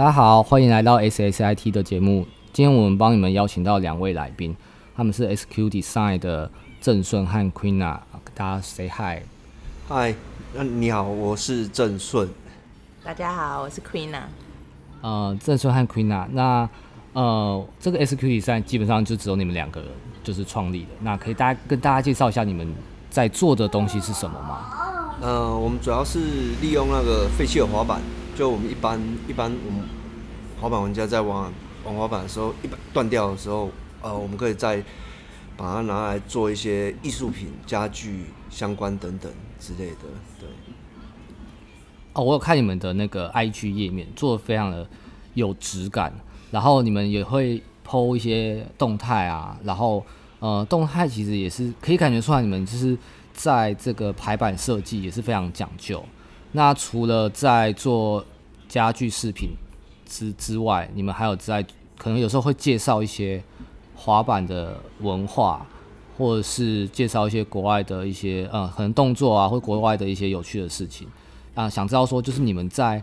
大家好，欢迎来到 SSIT 的节目。今天我们帮你们邀请到两位来宾，他们是 SQ Design 的郑顺和 Queena，大家 say hi。嗨，那你好，我是郑顺。大家好，我是 Queena。呃，郑顺和 Queena，那呃，这个 SQ Design 基本上就只有你们两个人就是创立的。那可以大家跟大家介绍一下你们在做的东西是什么吗？呃，我们主要是利用那个废弃的滑板，就我们一般一般我们滑板玩家在玩玩滑板的时候，一般断掉的时候，呃，我们可以再把它拿来做一些艺术品、家具相关等等之类的。对，哦，我有看你们的那个 IG 页面，做的非常的有质感，然后你们也会 PO 一些动态啊，然后呃，动态其实也是可以感觉出来，你们就是在这个排版设计也是非常讲究。那除了在做家具饰品之之外，你们还有在可能有时候会介绍一些滑板的文化，或者是介绍一些国外的一些呃可能动作啊，或国外的一些有趣的事情啊。想知道说，就是你们在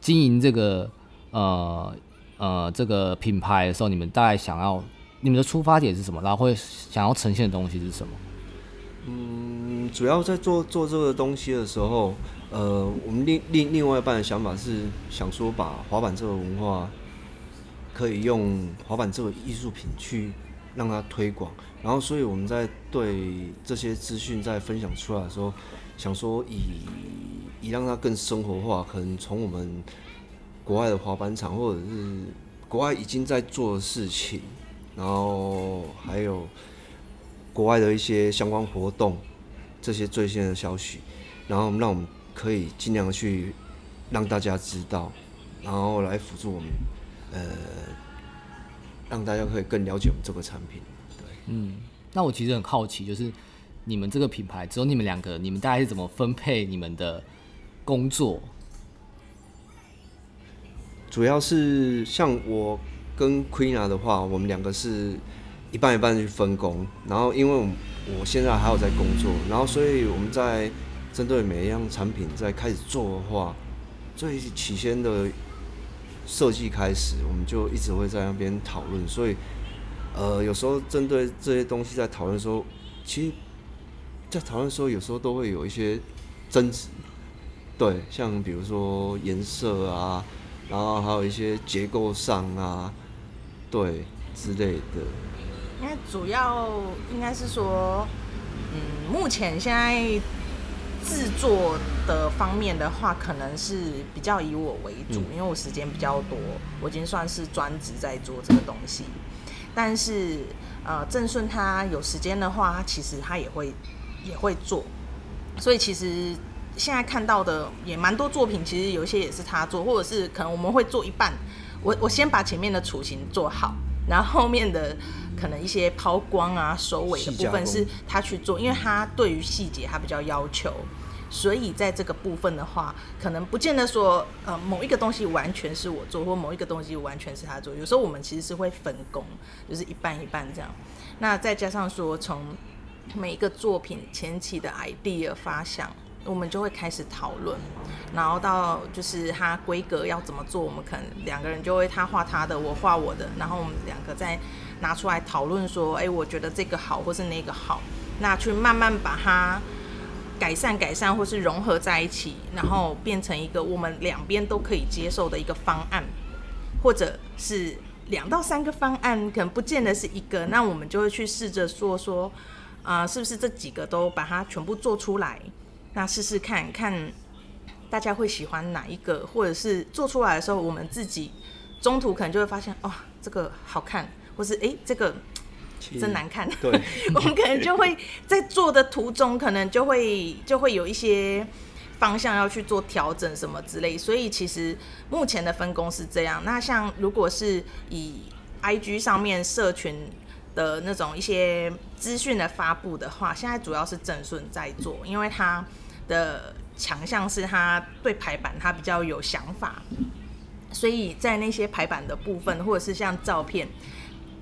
经营这个呃呃这个品牌的时候，你们大概想要你们的出发点是什么？然后会想要呈现的东西是什么？嗯，主要在做做这个东西的时候，呃，我们另另另外一半的想法是想说，把滑板这个文化可以用滑板这个艺术品去让它推广，然后，所以我们在对这些资讯在分享出来的时候，想说以以让它更生活化，可能从我们国外的滑板场或者是国外已经在做的事情，然后还有国外的一些相关活动，这些最新的消息，然后让我们可以尽量去让大家知道，然后来辅助我们，呃，让大家可以更了解我们这个产品。对，嗯，那我其实很好奇，就是你们这个品牌只有你们两个，你们大概是怎么分配你们的工作？主要是像我跟 Queena 的话，我们两个是一半一半去分工，然后因为我我现在还有在工作，然后所以我们在针对每一样产品在开始做的话，最起先的设计开始，我们就一直会在那边讨论，所以呃有时候针对这些东西在讨论的时候，其实，在讨论的时候有时候都会有一些争执，对，像比如说颜色啊。然后还有一些结构上啊，对之类的。应该主要应该是说，嗯，目前现在制作的方面的话，可能是比较以我为主，因为我时间比较多，我已经算是专职在做这个东西。但是，呃，郑顺他有时间的话，其实他也会也会做，所以其实。现在看到的也蛮多作品，其实有一些也是他做，或者是可能我们会做一半。我我先把前面的雏形做好，然后后面的可能一些抛光啊、收尾的部分是他去做，因为他对于细节他比较要求，所以在这个部分的话，可能不见得说呃某一个东西完全是我做，或某一个东西完全是他做。有时候我们其实是会分工，就是一半一半这样。那再加上说从每一个作品前期的 idea 发想。我们就会开始讨论，然后到就是它规格要怎么做，我们可能两个人就会他画他的，我画我的，然后我们两个再拿出来讨论说，哎，我觉得这个好，或是那个好，那去慢慢把它改善、改善，或是融合在一起，然后变成一个我们两边都可以接受的一个方案，或者是两到三个方案，可能不见得是一个，那我们就会去试着说说，啊，是不是这几个都把它全部做出来？那试试看看，大家会喜欢哪一个，或者是做出来的时候，我们自己中途可能就会发现，哇，这个好看，或是哎，这个真难看。对，我们可能就会 在做的途中，可能就会就会有一些方向要去做调整什么之类。所以其实目前的分工是这样。那像如果是以 IG 上面社群。的那种一些资讯的发布的话，现在主要是郑顺在做，因为他的强项是他对排版他比较有想法，所以在那些排版的部分，或者是像照片，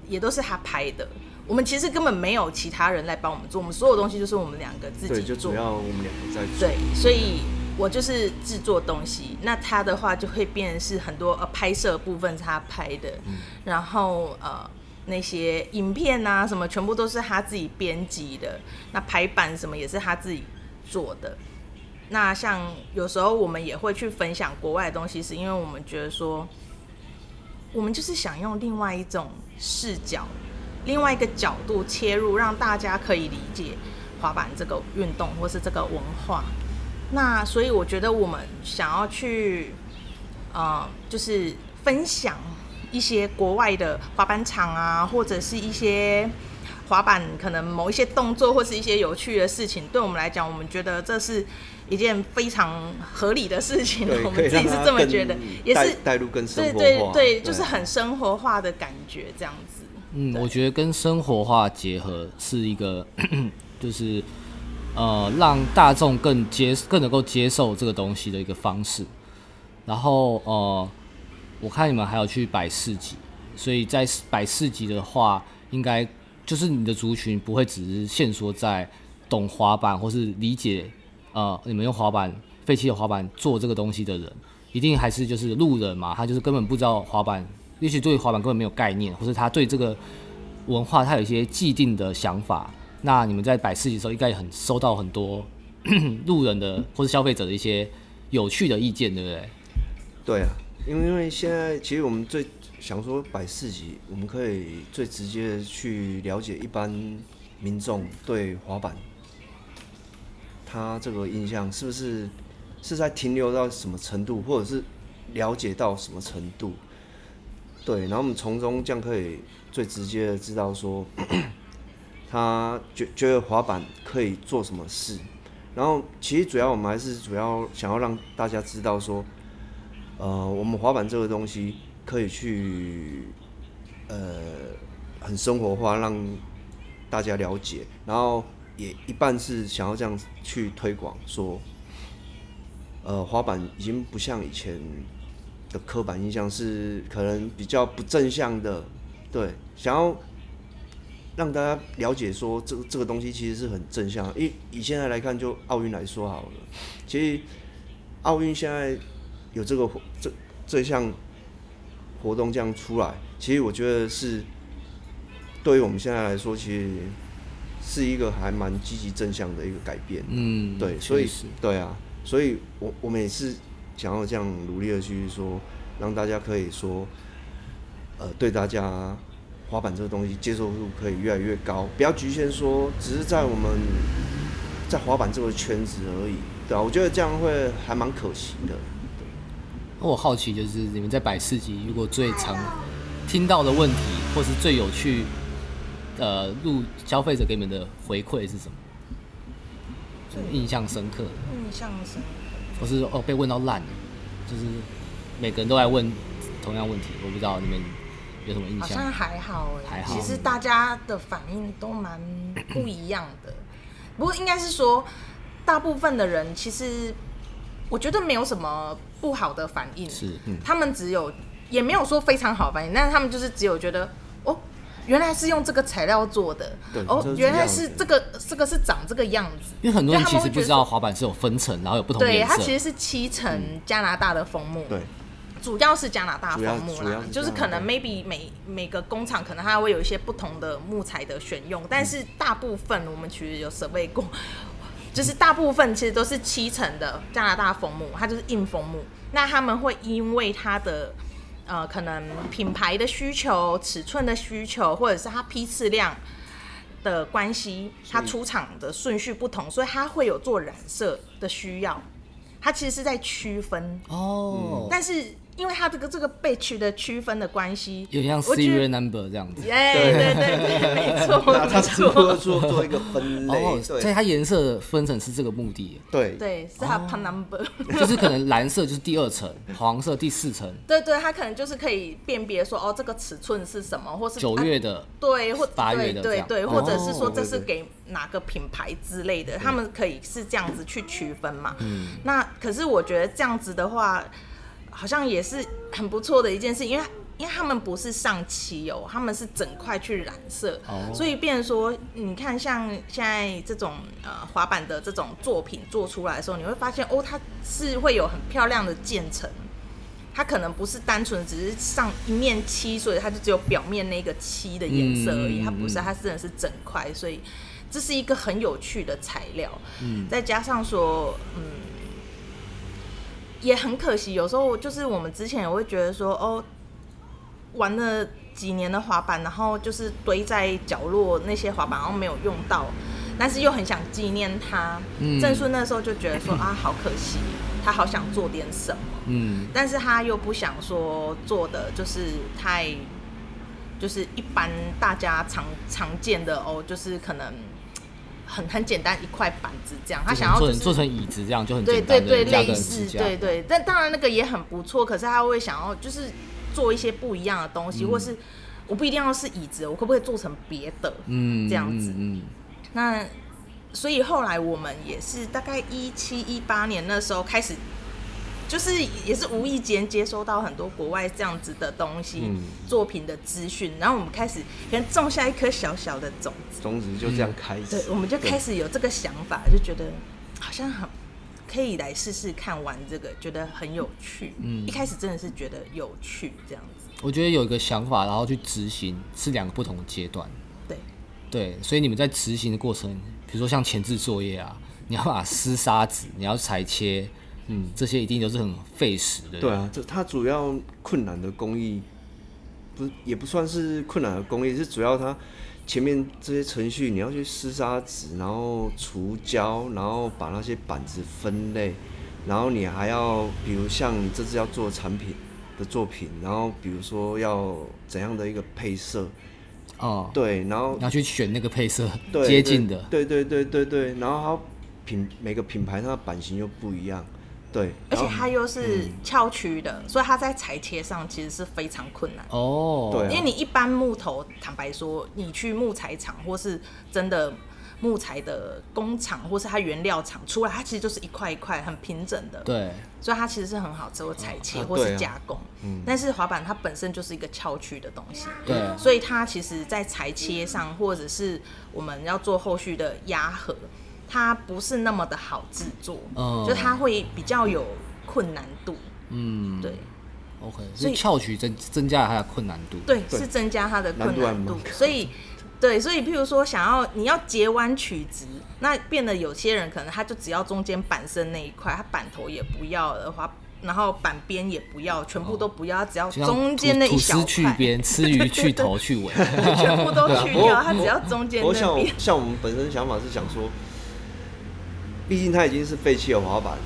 也都是他拍的。我们其实根本没有其他人来帮我们做，我们所有东西就是我们两个自己做。对，就主要我们两个在做。对，所以我就是制作东西，那他的话就会变成是很多呃拍摄部分是他拍的，然后呃那些影片啊什么全部都是他自己编辑的，那排版什么也是他自己做的。那像有时候我们也会去分享国外的东西，是因为我们觉得说，我们就是想用另外一种视角、另外一个角度切入，让大家可以理解滑板这个运动或是这个文化。那所以我觉得我们想要去，呃，就是分享一些国外的滑板场啊，或者是一些滑板可能某一些动作或是一些有趣的事情，对我们来讲，我们觉得这是一件非常合理的事情。对，我们自己是这么觉得，也是带入更生对活化，对对，就是很生活化的感觉这样子。嗯，我觉得跟生活化结合是一个，就是呃，让大众更接更能够接受这个东西的一个方式。然后呃，我看你们还有去摆市集，所以在摆市集的话，应该就是你的族群不会只是限缩在懂滑板或是理解呃你们用滑板废弃的滑板做这个东西的人，一定还是就是路人嘛，他就是根本不知道滑板，也许对滑板根本没有概念，或是他对这个文化他有一些既定的想法。那你们在摆市集的时候，应该也很收到很多 路人的或是消费者的一些有趣的意见，对不对？对啊，因为因为现在其实我们最想说摆市集，我们可以最直接的去了解一般民众对滑板，他这个印象是不是是在停留到什么程度，或者是了解到什么程度？对，然后我们从中这样可以最直接的知道说，他觉觉得滑板可以做什么事。然后其实主要我们还是主要想要让大家知道说，呃，我们滑板这个东西可以去，呃，很生活化，让大家了解。然后也一半是想要这样去推广，说，呃，滑板已经不像以前的刻板印象是可能比较不正向的，对，想要让大家了解说这个这个东西其实是很正向。以以现在来看，就奥运来说好了，其实奥运现在有这个这这项活动这样出来，其实我觉得是对于我们现在来说，其实是一个还蛮积极正向的一个改变。嗯，对，所以对啊，所以我我们也是想要这样努力的去说，让大家可以说，呃，对大家滑板这个东西接受度可以越来越高，不要局限说只是在我们在滑板这个圈子而已，对啊，我觉得这样会还蛮可惜的。那我好奇就是你们在百事集，如果最常听到的问题，或是最有趣，呃，路消费者给你们的回馈是什么？就印象深刻，印象深刻。或是哦被问到烂了，就是每个人都来问同样问题，我不知道你们有什么印象好像？还好哎、还好其实大家的反应都蛮不一样的。不过应该是说，大部分的人其实我觉得没有什么不好的反应，是，他们只有也没有说非常好反应，但是他们就是只有觉得哦，原来是用这个材料做的。对，哦原来是这个这个是长这个样子。因为很多人其实不知道滑板是有分层，然后有不同的对。它其实是七层加拿大的枫木，对，主要是加拿大枫木啦就是可能 maybe 每每个工厂可能它会有一些不同的木材的选用，但是大部分我们其实有 survey 过，就是大部分其实都是七层的加拿大枫木，它就是硬枫木。那他们会因为它的呃可能品牌的需求、尺寸的需求，或者是它批次量的关系，它出厂的顺序不同，所以它会有做染色的需要。它其实是在区分，哦，但是因为它这个这个被区的区分的关系，有点像 serial number 这样子。哎，对对对，没错，那他没只不错，过做做一个分类，哦，所以它颜色分层是这个目的，对。对，是它 pan number，就是可能蓝色就是第二层，黄色第四层，对对，它可能就是可以辨别说，哦，这个尺寸是什么，或是九啊月的对，或八月对的对对，或者是说哦这是给哪个品牌之类的，他们可以是这样子去区分嘛。嗯。那可是我觉得这样子的话，好像也是很不错的一件事，因为因为他们不是上漆哦，他们是整块去染色，哦所以变成说，你看像现在这种呃滑板的这种作品做出来的时候，你会发现哦，它是会有很漂亮的渐层。它可能不是单纯只是上一面漆，所以它就只有表面那个漆的颜色而已，它不是，嗯它真的是整块，所以这是一个很有趣的材料。嗯再加上说，嗯，也很可惜，有时候就是我们之前也会觉得说，哦，玩了几年的滑板，然后就是堆在角落那些滑板，然后没有用到，但是又很想纪念它。嗯。郑顺那时候就觉得说啊，好可惜，他好想做点什么，嗯。但是他又不想说做的就是太，就是一般大家常常见的哦，就是可能很很简单一块板子这样，他想要就是做成做成椅子这样就很对简单的对对，类似对对，但当然那个也很不错，可是他会想要就是做一些不一样的东西，嗯。或是我不一定要是椅子，我可不可以做成别的？嗯这样子嗯嗯。那所以后来我们也是大概一七一八年那时候开始，就是也是无意间接收到很多国外这样子的东西、嗯。作品的资讯，然后我们开始可能种下一颗小小的种子，种子就这样开始，对，我们就开始有这个想法，就觉得好像很可以来试试看玩这个，觉得很有趣。嗯一开始真的是觉得有趣这样子，我觉得有一个想法，然后去执行是两个不同的阶段。对对，所以你们在执行的过程，比如说像前置作业啊，你要把撕沙子，你要裁切，嗯，这些一定都是很费时的。对啊，这它主要困难的工艺，不是也不算是困难的工艺，是主要它前面这些程序你要去撕砂纸，然后除胶，然后把那些板子分类，然后你还要比如像你这次要做产品的作品，然后比如说要怎样的一个配色，哦，对，然后你要去选那个配色对接近的。对对对对对，然后它品每个品牌它的版型又不一样，对，而且它又是翘曲的，所以它在裁切上其实是非常困难。哦，对啊。因为你一般木头，坦白说，你去木材厂或是真的木材的工厂，或是它原料厂出来，它其实就是一块一块很平整的，对，所以它其实是很好做裁切或是加工。但是滑板它本身就是一个翘曲的东西，对。所以它其实在裁切上，或者是我们要做后续的压合，它不是那么的好制作，嗯就它会比较有困难度。嗯，对，OK，所以翘曲增增加了它的困难度。对，是增加它的困难度所以。对，所以譬如说，想要你要截弯曲直，那变得有些人可能他就只要中间板身那一块，他板头也不要的话，然后板边也不要，全部都不要，他只要中间那一小块，边，吃鱼去头去尾。全部都去掉，他只要中间那边。像我们本身想法是想说，毕竟它已经是废弃的滑板，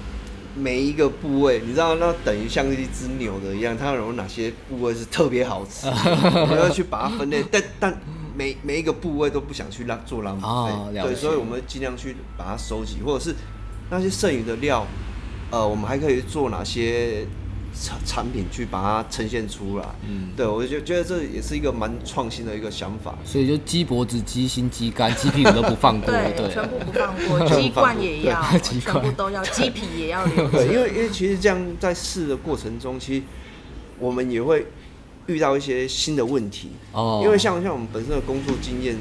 每一个部位，你知道，那等于像一只牛的一样，它有哪些部位是特别好吃，我们要去把它分类，但但每每一个部位都不想去浪做浪费，对，所以我们尽量去把它收集，或者是那些剩余的料，呃，我们还可以做哪些产产品去把它呈现出来，嗯对我就觉得这也是一个蛮创新的一个想法。所以就鸡脖子、鸡心、鸡肝、鸡屁股都不放过，对，对，全部不放过，鸡冠也要，鸡冠全部都要，鸡皮也要留。对，因为因为其实这样在试的过程中，其实我们也会遇到一些新的问题。哦，因为像像我们本身的工作经验，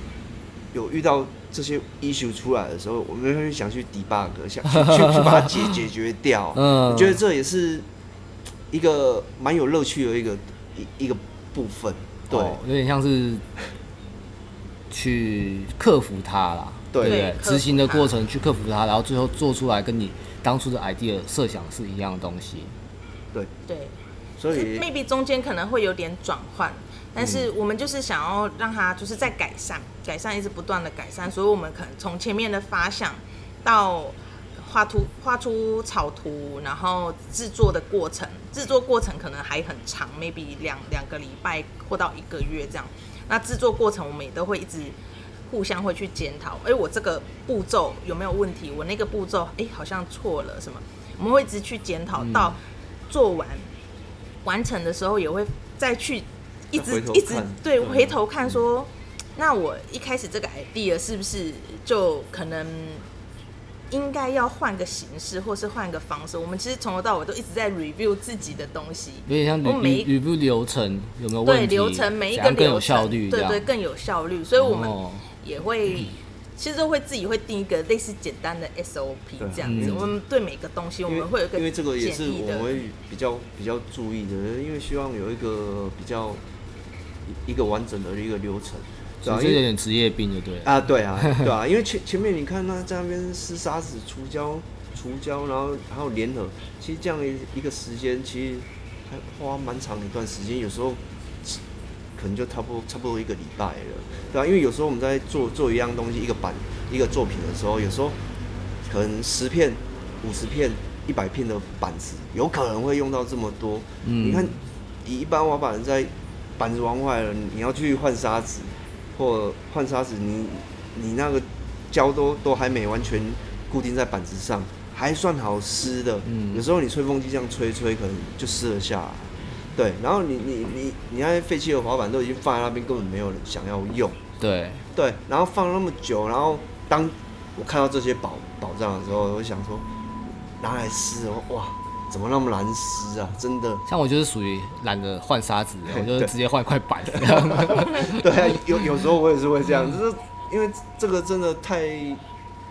有遇到这些 issue 出来的时候，我们会想去 debug，想去去去把它解 解决掉。嗯我觉得这也是一个蛮有乐趣的一个一一个部分。对，哦有点像是去克服它啦，对。执行的过程去克服它，然后最后做出来跟你当初的 idea 设想是一样的东西。对，对。所以 maybe 中间可能会有点转换，但是我们就是想要让它就是在改善，改善一直不断的改善，所以我们可能从前面的发想到画图画出草图，然后制作的过程，制作过程可能还很长，maybe 两两个礼拜或到一个月这样。那制作过程我们也都会一直互相会去检讨，哎、我这个步骤有没有问题？我那个步骤哎、好像错了什么？我们会一直去检讨到做完。完成的时候也会再去一直一直对嗯回头看说，那我一开始这个 idea 是不是就可能应该要换个形式，或是换个方式。我们其实从头到尾都一直在 review 自己的东西，有点像我每一 review 流程有没有对问题，流程每一个流程，效率，这样。对对更有效率。所以我们哦。也会。其实都会自己会定一个类似简单的 SOP 这样子，嗯。我们对每个东西我们会有一个因为这个也是我们会比较比较注意的，因为希望有一个比较一一个完整的一个流程，对啊，所以这有点职业病就对了。啊对啊 对啊，因为前前面你看他在那边撕沙子、除胶、除胶，然后还有联合，其实这样一一个时间，其实还花蛮长一段时间，有时候可能就差不多差不多一个礼拜了，对啊，因为有时候我们在做做一样东西，一个版一个作品的时候，有时候可能十片、五十片、一百片的板子，有可能会用到这么多。嗯你看，以一般滑板人在板子玩坏了，你要去换沙子，或换沙子，你你那个胶都都还没完全固定在板子上，还算好湿的。有时候你吹风机这样吹吹，可能就湿了下来。对，然后你你你你那些废弃的滑板都已经放在那边，根本没有人想要用。对，对，然后放了那么久，然后当我看到这些宝宝藏的时候，我想说，拿来撕哦，哇，怎么那么难撕啊？真的，像我就是属于懒得换沙子的，我就对直接换块板。对啊，有有时候我也是会这样，就是因为这个真的太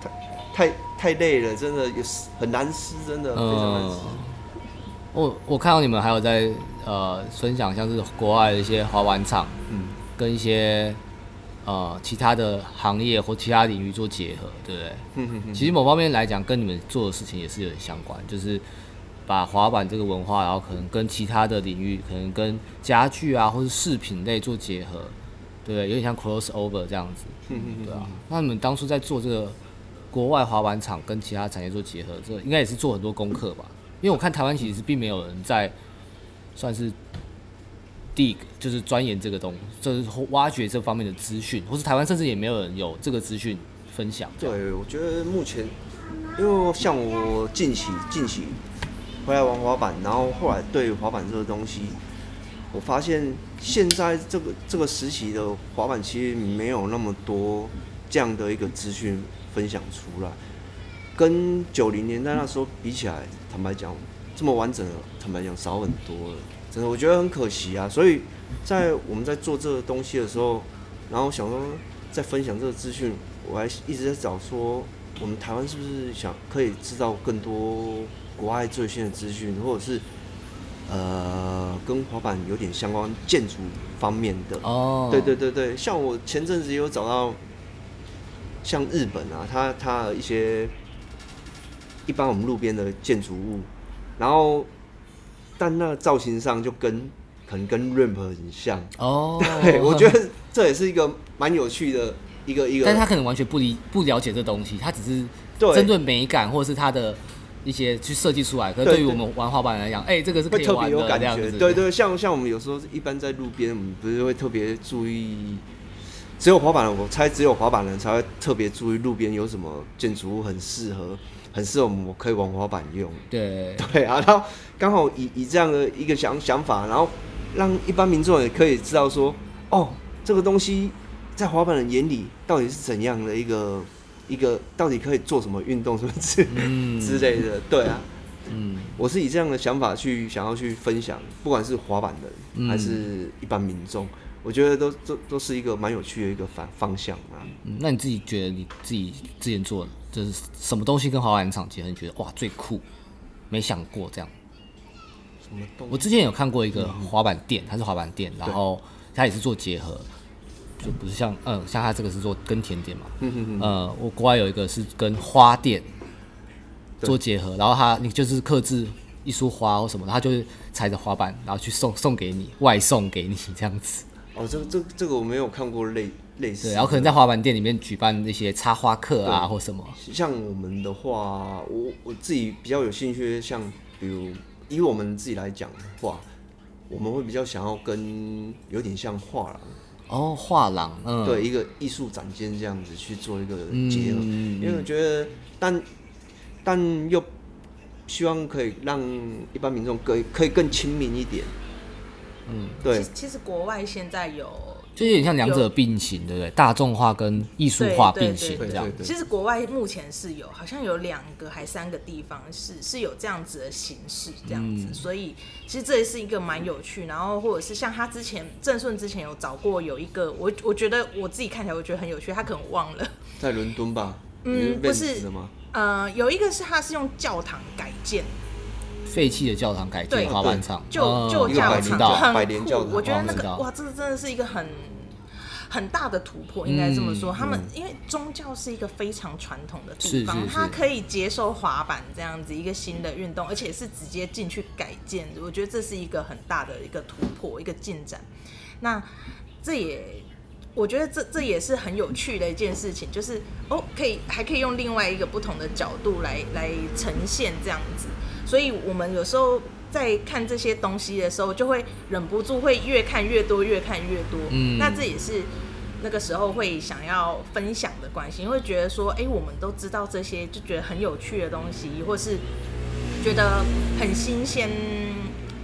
太太太累了，真的也是很难撕，真的非常难撕。嗯我我看到你们还有在呃分享像是国外的一些滑板场，嗯，跟一些呃其他的行业或其他领域做结合，对不对？哼哼哼其实某方面来讲，跟你们做的事情也是有点相关，就是把滑板这个文化，然后可能跟其他的领域，可能跟家具啊或是饰品类做结合，对不对？有点像 cross over 这样子，对啊。那你们当初在做这个国外滑板厂跟其他产业做结合，这应该也是做很多功课吧？因为我看台湾其实并没有人在算是 dig，就是钻研这个东，就是挖掘这方面的资讯，或是台湾甚至也没有人有这个资讯分享。对，我觉得目前，因为像我近期近期回来玩滑板，然后后来对滑板这个东西，我发现现在这个这个时期的滑板其实没有那么多这样的一个资讯分享出来，跟九零年代那时候比起来，坦白讲，这么完整的，坦白讲少很多了，真的我觉得很可惜啊。所以在我们在做这个东西的时候，然后想说在分享这个资讯，我还一直在找说，我们台湾是不是想可以制造更多国外最新的资讯，或者是呃跟滑板有点相关建筑方面的。哦，对对对对，像我前阵子有找到，像日本啊，它它的一些一般我们路边的建筑物，然后但那造型上就跟可能跟 ramp 很像。哦，对，我觉得这也是一个蛮有趣的一个一个。但他可能完全不理不了解这东西，他只是对针对美感或者是他的一些去设计出来。可是对对于我们玩滑板来讲，哎、这个是可会特别以玩的有感觉。对对，像像我们有时候一般在路边，我们不是会特别注意，只有滑板人，我猜只有滑板人才会特别注意路边有什么建筑物很适合，很适合我们可以玩滑板用。对 对啊，然后刚好以以这样的一个想想法，然后让一般民众也可以知道说，哦，这个东西在滑板人眼里到底是怎样的一个一个，到底可以做什么运动什么之、嗯 之类的，对啊。嗯，我是以这样的想法去想要去分享，不管是滑板人、嗯还是一般民众，我觉得都都都是一个蛮有趣的一个方方向啊。嗯那你自己觉得你自己之前做的就是什么东西跟滑板场结合？你觉得哇最酷？没想过这样。什么动我之前有看过一个滑板店，它是滑板店，然后它也是做结合，就不是像嗯像他这个是做跟甜点嘛，嗯哼哼呃，我国外有一个是跟花店做结合，然后他你就是刻制一束花或什么的，它就是踩着花瓣，然后去送送给你，外送给你这样子。哦，这个这个这个我没有看过类类似。然后可能在滑板店里面举办那些插花课啊或什么。像我们的话，我我自己比较有兴趣，像比如以我们自己来讲的话，我们会比较想要跟有点像画廊，哦，画廊，嗯，对一个艺术展间这样子去做一个结合，嗯因为我觉得，但但又希望可以让一般民众可以可以更亲民一点，嗯，对。其，其实国外现在有就有点像两者并行，对不对？大众化跟艺术化并行对这样其实国外目前是有，好像有两个还三个地方是是有这样子的形式，这样子，嗯所以其实这也是一个蛮有趣。然后或者是像他之前郑顺之前有找过有一个，我我觉得我自己看起来我觉得很有趣，他可能忘了，在伦敦吧？嗯不是？呃，有一个是他是用教堂改建，废弃的教堂改对建滑板场，就嗯就教很酷年教堂，我觉得那个哇，这个真的是一个很很大的突破，应该这么说。嗯他们因为宗教是一个非常传统的地方，是是是它可以接受滑板这样子一个新的运动，而且是直接进去改建，我觉得这是一个很大的一个突破，一个进展。那这也。我觉得这这也是很有趣的一件事情，就是哦，可以还可以用另外一个不同的角度来来呈现这样子，所以我们有时候在看这些东西的时候，就会忍不住会越看越多，越看越多。嗯那这也是那个时候会想要分享的关系，因为觉得说，哎、我们都知道这些，就觉得很有趣的东西，或是觉得很新鲜。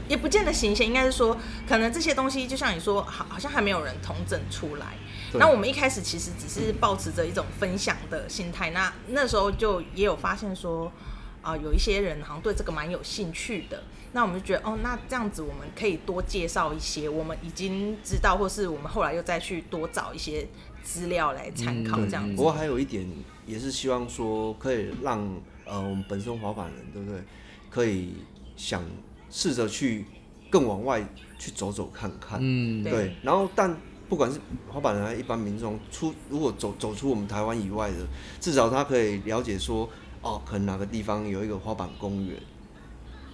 也不见得新鲜，应该是说，可能这些东西就像你说，好，好像还没有人统整出来。那我们一开始其实只是保持着一种分享的心态，那那时候就也有发现说，啊、有一些人好像对这个蛮有兴趣的。那我们就觉得，哦，那这样子我们可以多介绍一些我们已经知道，或是我们后来又再去多找一些资料来参考，嗯这样子。不过还有一点，也是希望说可以让呃我们本身滑板人，对不对？可以想试着去更往外去走走看看，嗯，对对。然后，但不管是滑板人还是一般民众，出如果走走出我们台湾以外的，至少他可以了解说，哦，可能哪个地方有一个花板公园，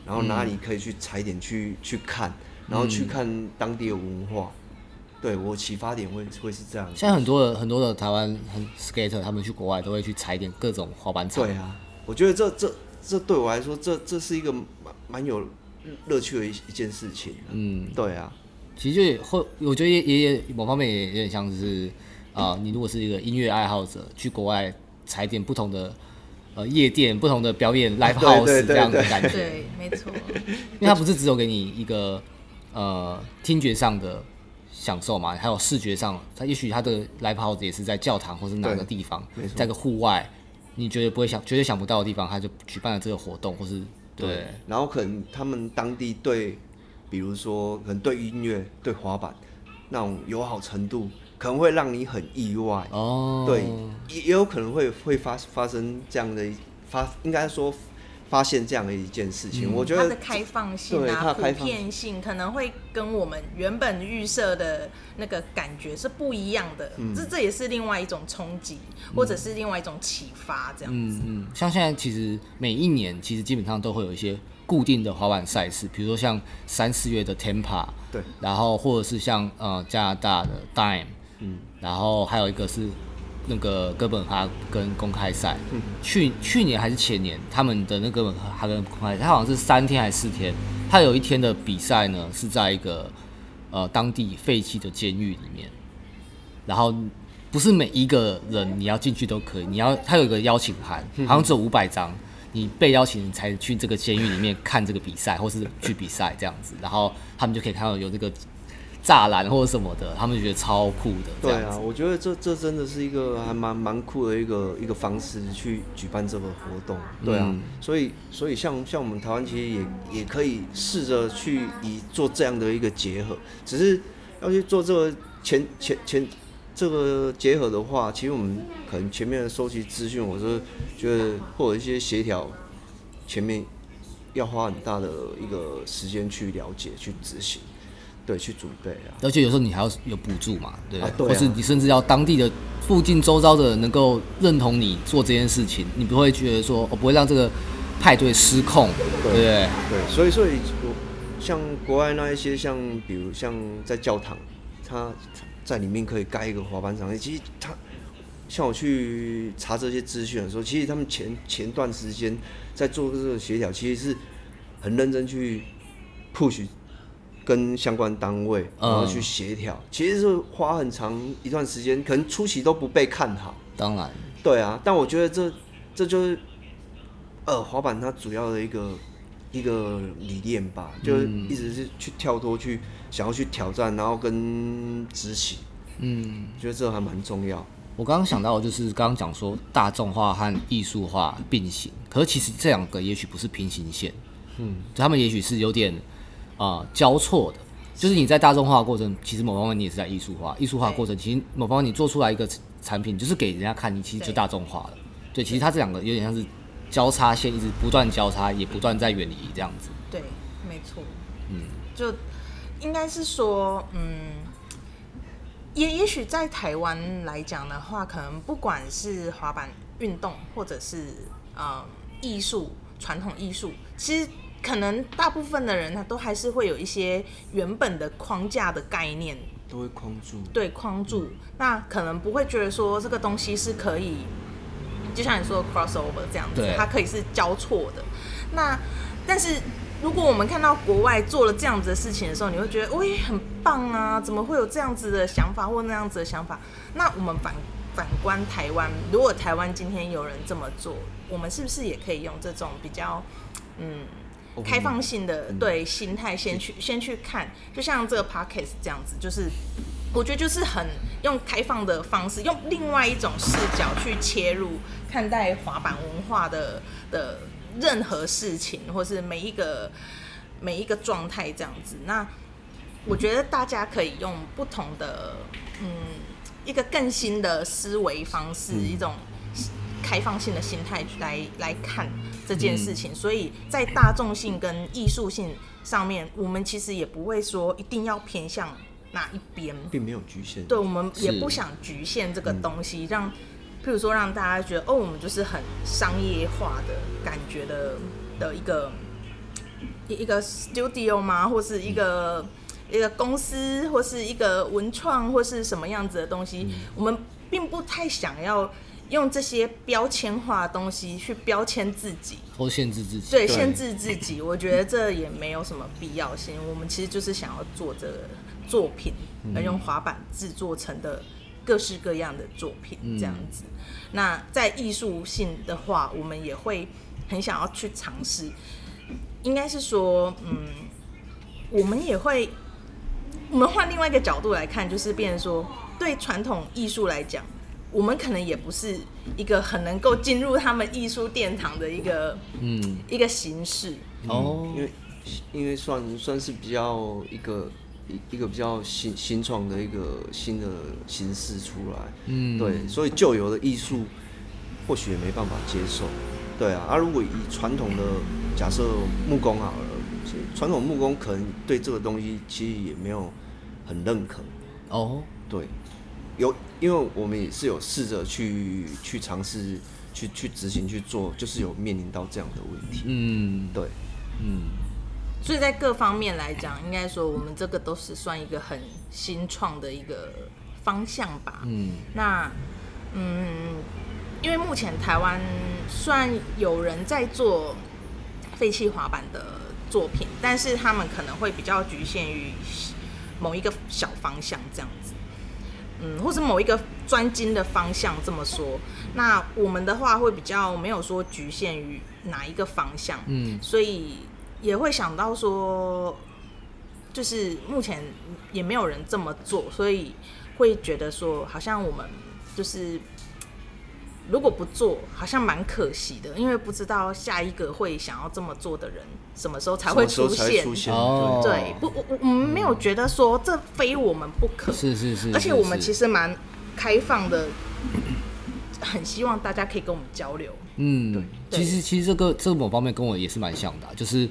然后哪里可以去踩点去去看，然后去看当地的文化。对我启发点会会是这样。现在很多的很多的台湾很 skater，他们去国外都会去踩点各种滑板场。对啊，我觉得这这这对我来说，这这是一个蛮蛮有乐趣的一一件事情。嗯，对啊，其实就也会，我觉得也也也某方面也有点像是，啊、你如果是一个音乐爱好者，去国外踩点不同的呃夜店、不同的表演 live house 这样的感觉，对，没错。因为它不是只有给你一个呃听觉上的享受嘛，还有视觉上，它也许它的 live house 也是在教堂或是哪个地方在个户外，你绝对不会想、绝对想不到的地方，他就举办了这个活动，或是对，然后可能他们当地对，比如说可能对音乐、对滑板那种友好程度，可能会让你很意外。哦，对，也也有可能会会发发生这样的一发，应该说发现这样的一件事情。嗯我觉得它的开放性啊，普它的开放遍性可能会跟我们原本预设的那个感觉是不一样的，嗯这这也是另外一种冲击，或者是另外一种启发，这样子。嗯嗯，像现在其实每一年其实基本上都会有一些固定的滑板赛事，比如说像三四月的 Tampa，对，然后或者是像呃加拿大的 Dime，嗯，然后还有一个是那个哥本哈根公开赛，嗯。去去年还是前年他们的那个哥本哈根公开赛，它好像是三天还是四天，它有一天的比赛呢是在一个呃当地废弃的监狱里面，然后不是每一个人你要进去都可以，你要他有一个邀请函，好像只有五百张，你被邀请你才去这个监狱里面看这个比赛，或是去比赛这样子，然后他们就可以看到有这个栅栏或者什么的，他们觉得超酷的。对啊，我觉得这这真的是一个还蛮蛮酷的一个一个方式去举办这个活动。对啊，嗯所以所以像像我们台湾其实也也可以试着去以做这样的一个结合，只是要去做这个前前前这个结合的话，其实我们可能前面的收集资讯，我是觉得或者一些协调，前面要花很大的一个时间去了解、去执行，对，去准备啊。而且有时候你还要有补助嘛，对不对？啊对啊或是你甚至要当地的附近周遭的人能够认同你做这件事情，你不会觉得说我、哦、不会让这个派对失控，对不对？对，所以所以我像国外那一些像比如像在教堂，他在里面可以盖一个滑板场，其实他像我去查这些资讯的时候，其实他们前前段时间在做这个协调，其实是很认真去 push 跟相关单位，然后去协调，其实是花很长一段时间，可能初期都不被看好。当然，对啊，但我觉得这这就是呃滑板它主要的一个一个理念吧，就是一直是去跳脱去想要去挑战，然后跟执行。嗯，觉得这还蛮重要。我刚刚想到的就是刚刚讲说大众化和艺术化并行，可是其实这两个也许不是平行线，嗯，他们也许是有点啊、呃交错的。就是你在大众化的过程，其实某方面你也是在艺术化，艺术化的过程，其实某方面你做出来一个产品，就是给人家看，你其实就大众化了。对，其实它这两个有点像是交叉线，一直不断交叉，也不断在远离这样子。对，没错，嗯，就应该是说，嗯，也也许在台湾来讲的话，可能不管是滑板运动，或者是呃艺术、传统艺术，其实可能大部分的人他都还是会有一些原本的框架的概念，都会框住。对框住，那可能不会觉得说这个东西是可以，就像你说的 crossover 这样子，它可以是交错的。那但是如果我们看到国外做了这样子的事情的时候，你会觉得喂很棒啊，怎么会有这样子的想法或那样子的想法？那我们反反观台湾，如果台湾今天有人这么做，我们是不是也可以用这种比较嗯？开放性的对心态先去先去看，就像这个 podcast 这样子，就是我觉得就是很用开放的方式，用另外一种视角去切入看待滑板文化的的任何事情，或是每一个每一个状态这样子。那我觉得大家可以用不同的嗯一个更新的思维方式，一种开放性的心态来来看这件事情，所以在大众性跟艺术性上面，我们其实也不会说一定要偏向哪一边，并没有局限。对，我们也不想局限这个东西，让譬如说让大家觉得哦，我们就是很商业化的感觉的的一个一一个 studio 吗？或是一个、一个公司，或是一个文创，或是什么样子的东西，我们并不太想要用这些标签化的东西去标签自己。或限制自己。对，限制自己，我觉得这也没有什么必要性。我们其实就是想要做这个作品，而用滑板制作成的各式各样的作品，这样子。那在艺术性的话，我们也会很想要去尝试。应该是说，嗯，我们也会，我们换另外一个角度来看，就是变成说，对传统艺术来讲，我们可能也不是一个很能够进入他们艺术殿堂的一个嗯，一个形式。哦，因为因为算算是比较一个一一个比较新新创的一个新的形式出来，嗯，对，所以旧有的艺术或许也没办法接受，对啊，啊，如果以传统的假设木工好了，传统木工可能对这个东西其实也没有很认可，哦，对，有，因为我们也是有试着去去尝试去去执行去做，就是有面临到这样的问题，嗯，对，嗯，所以在各方面来讲，应该说我们这个都是算一个很新创的一个方向吧。嗯，那嗯，因为目前台湾虽然有人在做废弃滑板的作品，但是他们可能会比较局限于某一个小方向这样子。嗯，或是某一个专精的方向这么说，那我们的话会比较没有说局限于哪一个方向，嗯。所以也会想到说，就是目前也没有人这么做，所以会觉得说，好像我们就是如果不做，好像蛮可惜的，因为不知道下一个会想要这么做的人什么时候才会出现。哦对，不，我我我们没有觉得说这非我们不可，是是是，而且我们其实蛮开放的，很希望大家可以跟我们交流。嗯，对其实其实这个这个某方面跟我也是蛮像的啊、就是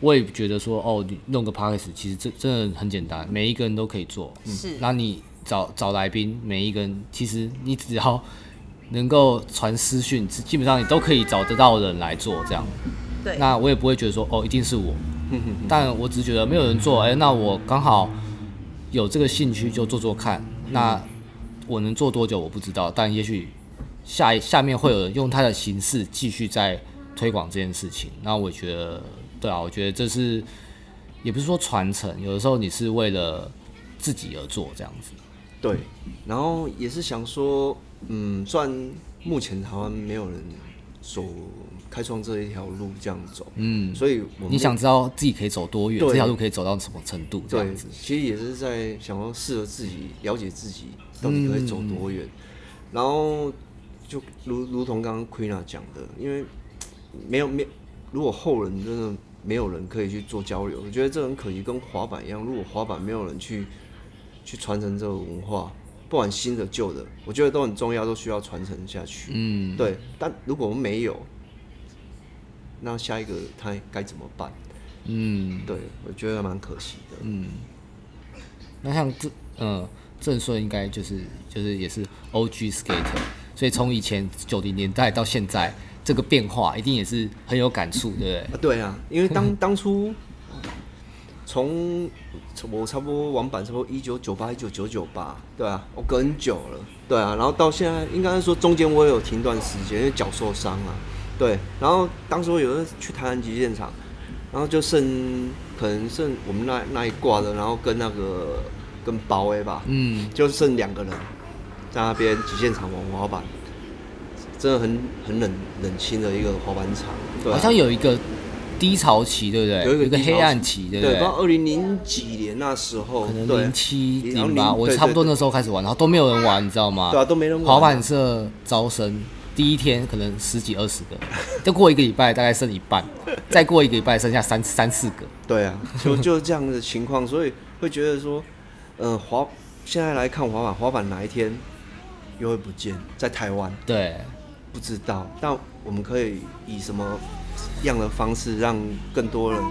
我也觉得说，哦，你弄个 podcast，其实这真的很简单，每一个人都可以做。嗯是那你找找来宾，每一个人其实你只要能够传私讯，基本上你都可以找得到人来做这样。对，那我也不会觉得说，哦，一定是我，但我只是觉得没有人做，哎、那我刚好有这个兴趣就做做看。那我能做多久我不知道，但也许下一下面会有人用他的形式继续在推广这件事情。那我觉得，对啊，我觉得这是也不是说传承，有的时候你是为了自己而做这样子。对，然后也是想说，嗯，虽然目前台湾没有人走开创这一条路这样走。嗯，所以我们你想知道自己可以走多远，这条路可以走到什么程度，这样子。，其实也是在想要适合自己，了解自己到底可以走多远。然后就如如同刚刚 Queen 讲的，因为没有没有，如果后人真的没有人可以去做交流，我觉得这很可惜，跟滑板一样，如果滑板没有人去去传承这个文化，不管新的旧的，我觉得都很重要，都需要传承下去。嗯，对，但如果我们没有，那下一个他该怎么办？嗯对我觉得蛮可惜的。嗯。那像这，嗯，郑顺应该就是就是也是 OG skater，所以从以前九零年代到现在，这个变化一定也是很有感触，对不对？啊，对啊，因为当当初从从我差不多玩板差不多一九九八一九九九吧，对啊，我隔很久了，对啊，然后到现在应该是说中间我也有停段时间，因为脚受伤啊，对，然后当时我有人去台南极限场，然后就剩可能剩我们那那一挂的，然后跟那个跟包 A 吧，嗯，就剩两个人在那边极限场玩滑板，真的很很冷冷清的一个滑板场，对啊、好像有一个低潮期，对不对？有一个黑暗期，对不对，不知道二零零几年那时候，可能零七零八，我差不多那时候开始玩，然后都没有人玩，你知道吗？对啊，都没人玩。滑板社招生第一天可能十几二十个，再过一个礼拜大概剩一半，再过一个礼拜剩下三三四个。对啊，就 就这样的情况，所以会觉得说，呃，滑现在来看滑板，滑板哪一天又会不见？在台湾，对，不知道，但我们可以以什么样的方式让更多人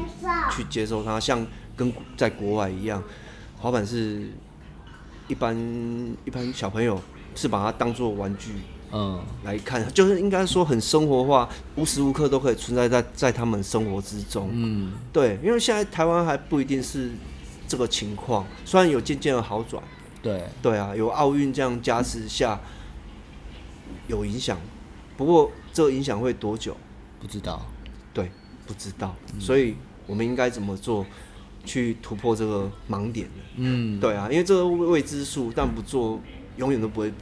去接受它，像跟在国外一样，滑板是一般一般小朋友是把它当做玩具嗯，来看，就是应该说很生活化，无时无刻都可以存在在在他们生活之中。嗯，对，因为现在台湾还不一定是这个情况，虽然有渐渐的好转，对，对啊，有奥运这样加持下有影响，不过这个影响会多久？不知道。对，不知道，嗯所以我们应该怎么做去突破这个盲点呢？嗯，对啊，因为这个未知数，但不做永远都不会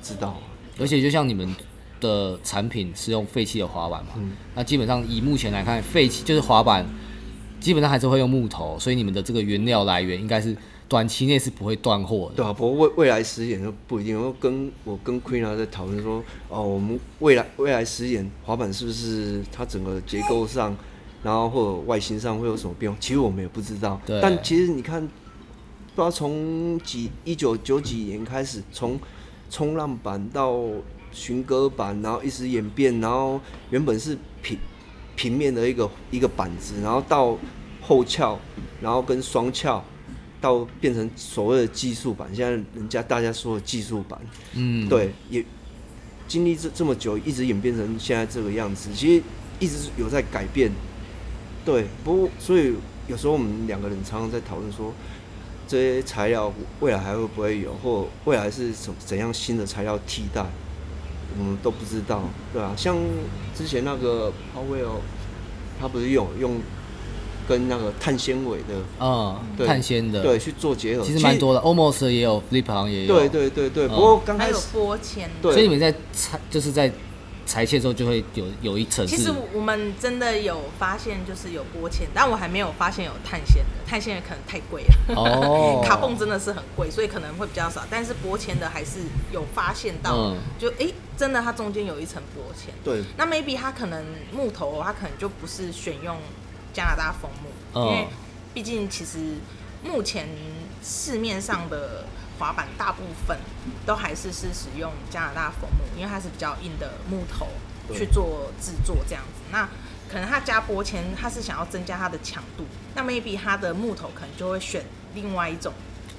知道啊。而且就像你们的产品是用废弃的滑板嘛，嗯那基本上以目前来看，废弃就是滑板，基本上还是会用木头，所以你们的这个原料来源应该是短期内是不会断货的。对啊，不过未未来十年就不一定。我跟我跟 Queen 啊在讨论说，哦，我们未来未来十年滑板是不是它整个结构上，然后或者外形上会有什么变化？其实我们也不知道。对但其实你看，不知道从几一九九几年开始，从冲浪板到寻歌板，然后一直演变，然后原本是平平面的一个一个板子，然后到后翘，然后跟双翘。到变成所谓的技术版，现在人家大家说的技术版，嗯，对，也经历这这么久，一直演变成现在这个样子，其实一直有在改变。对，不过所以有时候我们两个人常常在讨论说，这些材料未来还会不会有，或未来是怎怎样新的材料替代，我们都不知道，对啊，像之前那个 Powell，他不是用用跟那个碳纤维的。嗯，对碳纤的，对，，去做结合，其实蛮多的，almost 也有，flip 好像也有，对对对对，嗯不过刚还有开始波签。对所以你们在裁就是在裁切之后就会有有一层其实我们真的有发现，就是有玻纤，但我还没有发现有碳纤的，碳纤的可能太贵了。哦 卡泵真的是很贵，所以可能会比较少。但是玻纤的还是有发现到，嗯就哎，真的它中间有一层波签。对那 maybe 它可能木头，它可能就不是选用加拿大枫木，嗯。因为毕竟其实目前市面上的滑板大部分都还是是使用加拿大枫木，因为它是比较硬的木头去做制作这样子。那可能它加玻纤，它是想要增加它的强度，那 maybe 它的木头可能就会选另外一种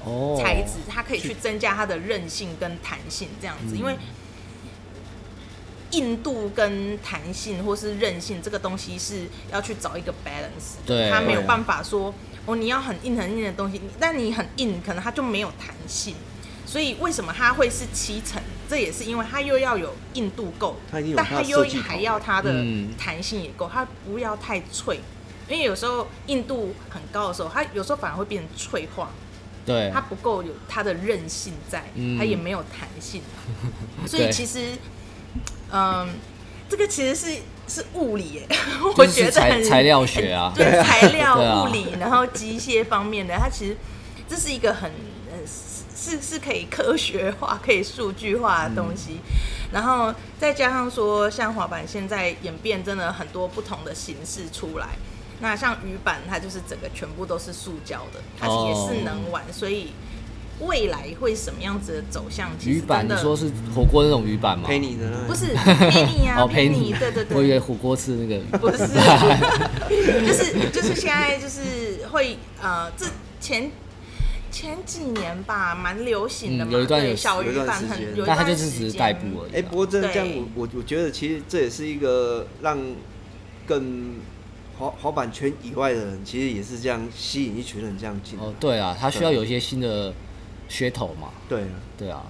哦。材质，它可以去增加它的韧性跟弹性这样子，嗯。因为硬度跟弹性或是韧性这个东西是要去找一个 balance，对它没有办法说哦你要很硬很硬的东西，但你很硬，可能它就没有弹性。所以为什么它会是七层？这也是因为它又要有硬度够，它又还要它的嗯弹性也够，它不要太脆。因为有时候硬度很高的时候，它有时候反而会变成脆化。对它不够有它的韧性在，嗯它也没有弹性，所以其实，嗯，这个其实是是物理耶，我就是 觉得很材材料学啊，对材料、物理，然后机械方面的，它其实这是一个很呃是是可以科学化、可以数据化的东西。然后再加上说，像滑板现在演变真的很多不同的形式出来。那像鱼板，它就是整个全部都是塑胶的，它也是能玩，所以未来会什么样子的走向？其实鱼板，你说是火锅那种鱼板吗？陪你的那不是陪你啊，哦，陪你，对对对，我以为火锅吃那个。不是，就是就是现在就是会呃，这前前几年吧，蛮流行的嘛，嗯有一段有对小鱼有一段板时间很有但它就是只是代步而已啊。哎、不过真的这样，我我我觉得其实这也是一个让更滑滑板圈以外的人，其实也是这样吸引一群人这样进。哦，对啊，他需要有一些新的噱头嘛。对啊，对啊，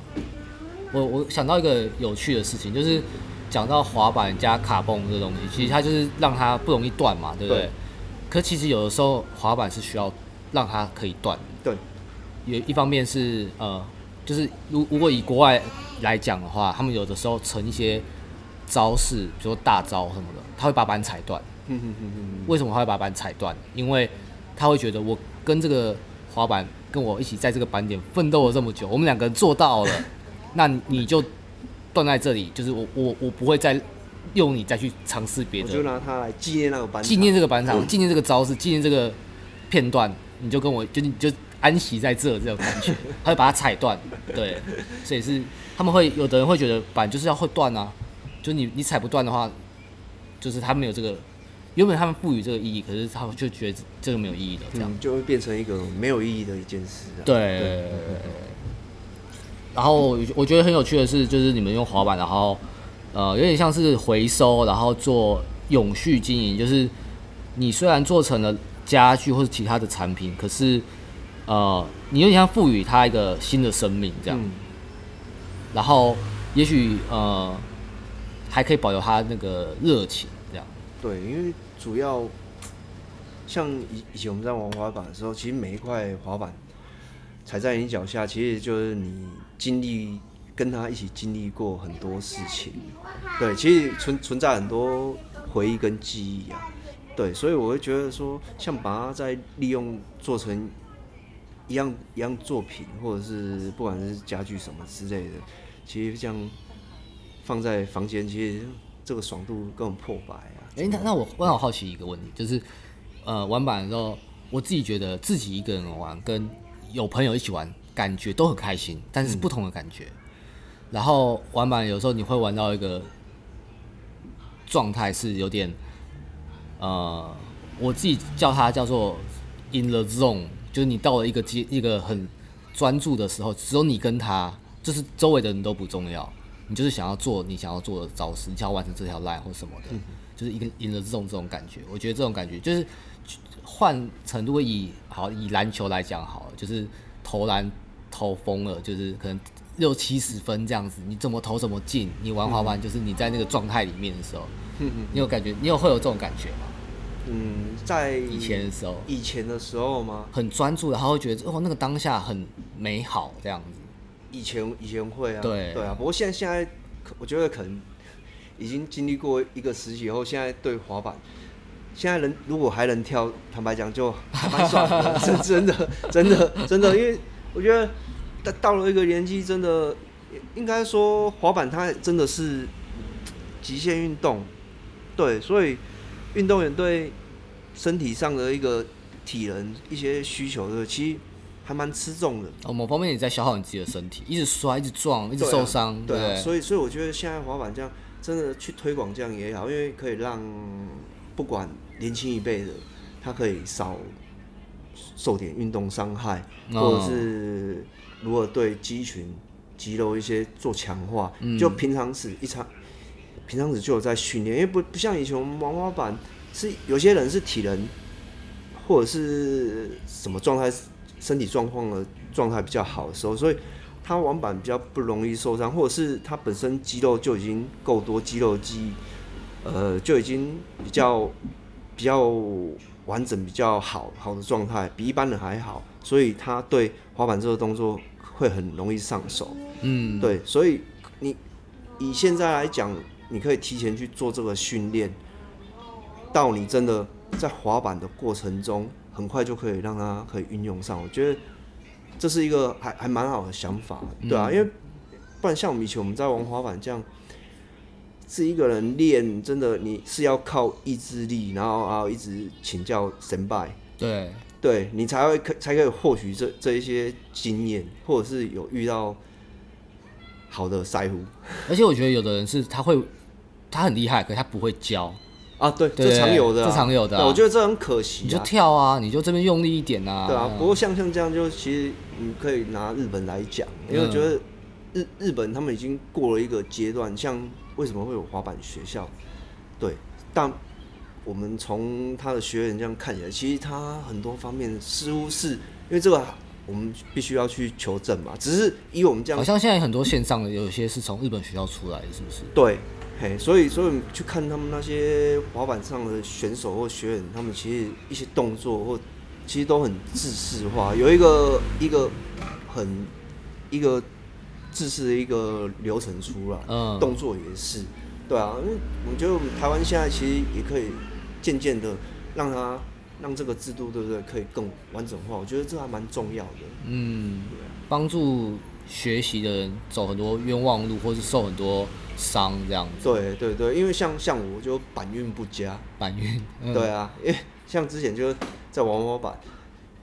我我想到一个有趣的事情，就是讲到滑板加卡蹦这东西，其实它就是让它不容易断嘛，对不对？对可其实有的时候滑板是需要让它可以断的，对，有一方面是呃，就是如如果以国外来讲的话，他们有的时候成一些招式，比如说大招什么的，他会把板踩断。为什么他会把板踩断？因为他会觉得我跟这个滑板跟我一起在这个板点奋斗了这么久，我们两个人做到了，那你就断在这里，就是我我我不会再用你再去尝试别的我就，拿它来纪念那个板，纪念这个板场，纪念这个招式，纪念这个片段，你就跟我就你就安息在这这种感觉，他会把它踩断，对，所以是他们会有的人会觉得板就是要会断啊，就你你踩不断的话，就是他没有这个。原本他们赋予这个意义，可是他们就觉得这个没有意义的，这样。嗯，就会变成一个没有意义的一件事、啊。对。然后我觉得很有趣的是，就是你们用滑板，然后呃，有点像是回收，然后做永续经营。就是你虽然做成了家具或者其他的产品，可是呃，你有点像赋予它一个新的生命这样。嗯然后也许呃，还可以保留它那个热情这样。对，因为主要像以以前我们在玩滑板的时候，其实每一块滑板踩在你脚下，其实就是你经历跟他一起经历过很多事情。对，其实存存在很多回忆跟记忆啊。对，所以我会觉得说，像把它再利用做成一样一样作品，或者是不管是家具什么之类的，其实这样放在房间，其实这个爽度根本破百啊。哎、那那我我很好奇一个问题，就是呃，玩板的时候，我自己觉得自己一个人玩跟有朋友一起玩，感觉都很开心，但是是不同的感觉。然后玩板有时候你会玩到一个状态是有点，呃，我自己叫它叫做 in the zone，就是你到了一个阶一个很专注的时候，只有你跟他，就是周围的人都不重要，你就是想要做你想要做的招式，你想要完成这条 line 或什么的，就是一个 in the zone 这种感觉。我觉得这种感觉就是换成如果以好以篮球来讲好了，就是投篮投疯了，就是可能六七十分这样子，你怎么投怎么进。你玩滑板就是你在那个状态里面的时候，你有感觉，你有会有这种感觉吗？嗯，在以前的时候以前的时候吗？很专注，然后会觉得哦那个当下很美好这样子。以前以前会啊，对对啊。不过现在现在可，我觉得可能已经经历过一个时期以后，现在对滑板，现在能如果还能跳，坦白讲就还蛮爽 的，真真的真的真的，因为我觉得到到了一个年纪，真的应该说滑板它真的是极限运动，对，所以运动员对身体上的一个体能一些需求的，其实还蛮吃重的。哦，某方面也在消耗你自己的身体，一直摔，一直撞，一直受伤，对？所以所以我觉得现在滑板这样真的去推广这样也好，因为可以让不管年轻一辈的，他可以少受点运动伤害，哦或者是如果对肌群、肌肉一些做强化，嗯就平常时一场，平常时就有在训练，因为不不像以前我们玩滑板是有些人是体能或者是什么状态，身体状况的状态比较好的时候，所以他玩板比较不容易受伤，或者是他本身肌肉就已经够多，肌肉记忆呃就已经比较比较完整、比较好好的状态，比一般人还好，所以他对滑板这个动作会很容易上手。嗯，对，所以你以现在来讲，你可以提前去做这个训练，到你真的在滑板的过程中，很快就可以让它可以运用上。我觉得这是一个还还蛮好的想法，对啊，因为不然像我们以前我们在玩滑板这样，是一个人练，真的你是要靠意志力，然后然后一直请教神拜，对，对你才会可才可以获取这这一些经验，或者是有遇到好的腮胡。而且我觉得有的人是他会，他很厉害，可是他不会教，啊，对，对这常有的啊、这常有的啊我觉得这很可惜、啊，你就跳啊，你就这边用力一点啊。对啊，嗯不过像像这样，就其实你可以拿日本来讲，因为我觉得日日本他们已经过了一个阶段，像为什么会有滑板学校？对，但我们从他的学员这样看起来，其实他很多方面似乎是因为这个，我们必须要去求证嘛。只是以我们这样好像现在很多线上的有些是从日本学校出来的，是不是？对，嘿，所以所以去看他们那些滑板上的选手或学员，他们其实一些动作或其实都很制式化，有一个一个很一个制式的一个流程出来，嗯。动作也是，对啊，因为我觉得我们台湾现在其实也可以渐渐的让它让这个制度对不对？可以更完整化，我觉得这还蛮重要的。嗯，帮助学习的人走很多冤枉路，或是受很多伤这样子。对对对，因为像像我就板运不佳，板运，嗯、对啊，因为像之前就在玩滑板，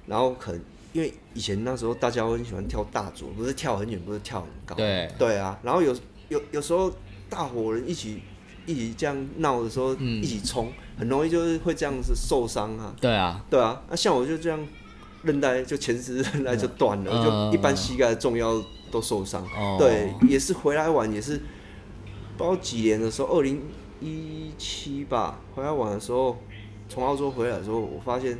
然后可能因为以前那时候大家都很喜欢跳大左，不是跳很远，不是跳很高。对对啊，然后有有有时候大伙人一起一起这样闹的时候，嗯一起冲，很容易就是会这样子受伤啊。对啊，对啊，那、像我就这样，韧带就前十韧带就断了，嗯就一般膝盖的重要都受伤。哦对，也是回来晚，也是不知道几年的时候，二零一七吧，回来晚的时候，从澳洲回来的时候，我发现